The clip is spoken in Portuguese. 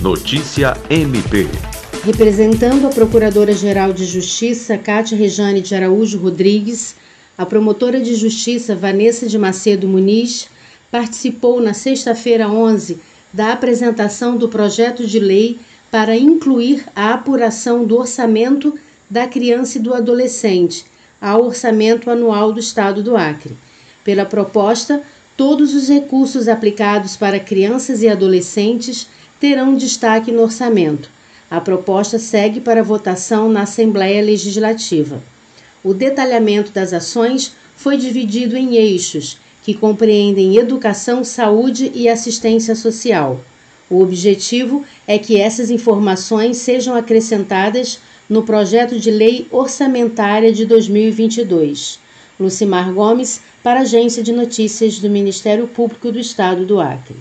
Notícia MP. Representando a Procuradora-Geral de Justiça, Cátia Rejane de Araújo Rodrigues, a promotora de Justiça Vanessa de Macedo Muniz participou na sexta-feira 11 da apresentação do projeto de lei para incluir a apuração do orçamento da criança e do adolescente ao orçamento anual do Estado do Acre. Pela proposta, todos os recursos aplicados para crianças e adolescentes terão destaque no orçamento. A proposta segue para votação na Assembleia Legislativa. O detalhamento das ações foi dividido em eixos, que compreendem educação, saúde e assistência social. O objetivo é que essas informações sejam acrescentadas no projeto de lei orçamentária de 2022. Lucimar Gomes, para a Agência de Notícias do Ministério Público do Estado do Acre.